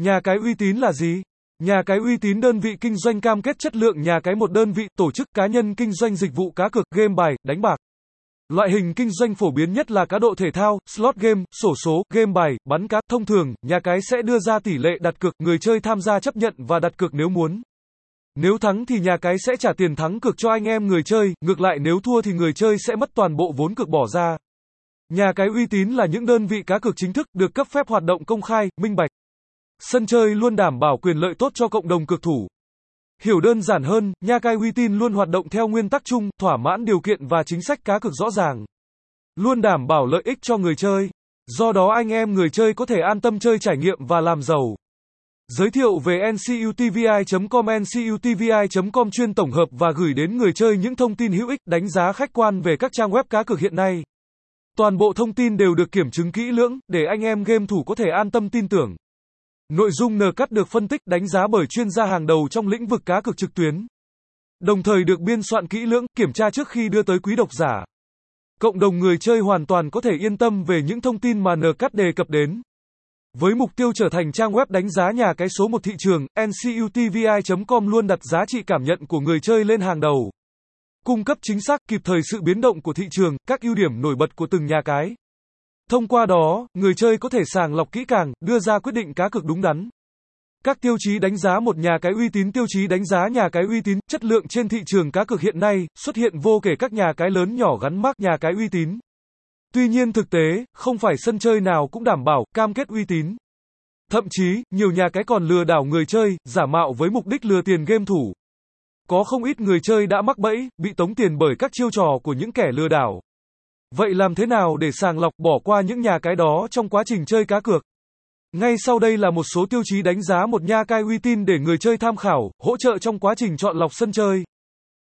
Nhà cái uy tín là gì? Nhà cái uy tín đơn vị kinh doanh cam kết chất lượng nhà cái một đơn vị, tổ chức cá nhân kinh doanh dịch vụ cá cược, game bài, đánh bạc. Loại hình kinh doanh phổ biến nhất là cá độ thể thao, slot game, sổ số, game bài, bắn cá. Thông thường, nhà cái sẽ đưa ra tỷ lệ đặt cược, người chơi tham gia chấp nhận và đặt cược nếu muốn. Nếu thắng thì nhà cái sẽ trả tiền thắng cược cho anh em người chơi, ngược lại nếu thua thì người chơi sẽ mất toàn bộ vốn cược bỏ ra. Nhà cái uy tín là những đơn vị cá cược chính thức, được cấp phép hoạt động công khai, minh bạch. Sân chơi luôn đảm bảo quyền lợi tốt cho cộng đồng cực thủ. Hiểu đơn giản hơn, nhà cái uy tín luôn hoạt động theo nguyên tắc chung, thỏa mãn điều kiện và chính sách cá cược rõ ràng. Luôn đảm bảo lợi ích cho người chơi. Do đó anh em người chơi có thể an tâm chơi trải nghiệm và làm giàu. Giới thiệu về ncutvi.com ncutvi.com chuyên tổng hợp và gửi đến người chơi những thông tin hữu ích, đánh giá khách quan về các trang web cá cược hiện nay. Toàn bộ thông tin đều được kiểm chứng kỹ lưỡng, để anh em game thủ có thể an tâm tin tưởng. Nội dung nờ cắt được phân tích, đánh giá bởi chuyên gia hàng đầu trong lĩnh vực cá cược trực tuyến. Đồng thời được biên soạn kỹ lưỡng, kiểm tra trước khi đưa tới quý độc giả. Cộng đồng người chơi hoàn toàn có thể yên tâm về những thông tin mà nờ cắt đề cập đến. Với mục tiêu trở thành trang web đánh giá nhà cái số một thị trường, ncutvi.com luôn đặt giá trị cảm nhận của người chơi lên hàng đầu. Cung cấp chính xác, kịp thời sự biến động của thị trường, các ưu điểm nổi bật của từng nhà cái. Thông qua đó, người chơi có thể sàng lọc kỹ càng, đưa ra quyết định cá cược đúng đắn. Các tiêu chí đánh giá một nhà cái uy tín Tiêu chí đánh giá nhà cái uy tín, chất lượng trên thị trường cá cược hiện nay, xuất hiện vô kể các nhà cái lớn nhỏ gắn mác nhà cái uy tín. Tuy nhiên thực tế, không phải sân chơi nào cũng đảm bảo, cam kết uy tín. Thậm chí, nhiều nhà cái còn lừa đảo người chơi, giả mạo với mục đích lừa tiền game thủ. Có không ít người chơi đã mắc bẫy, bị tống tiền bởi các chiêu trò của những kẻ lừa đảo. Vậy làm thế nào để sàng lọc bỏ qua những nhà cái đó trong quá trình chơi cá cược? Ngay sau đây là một số tiêu chí đánh giá một nhà cái uy tín để người chơi tham khảo, hỗ trợ trong quá trình chọn lọc sân chơi.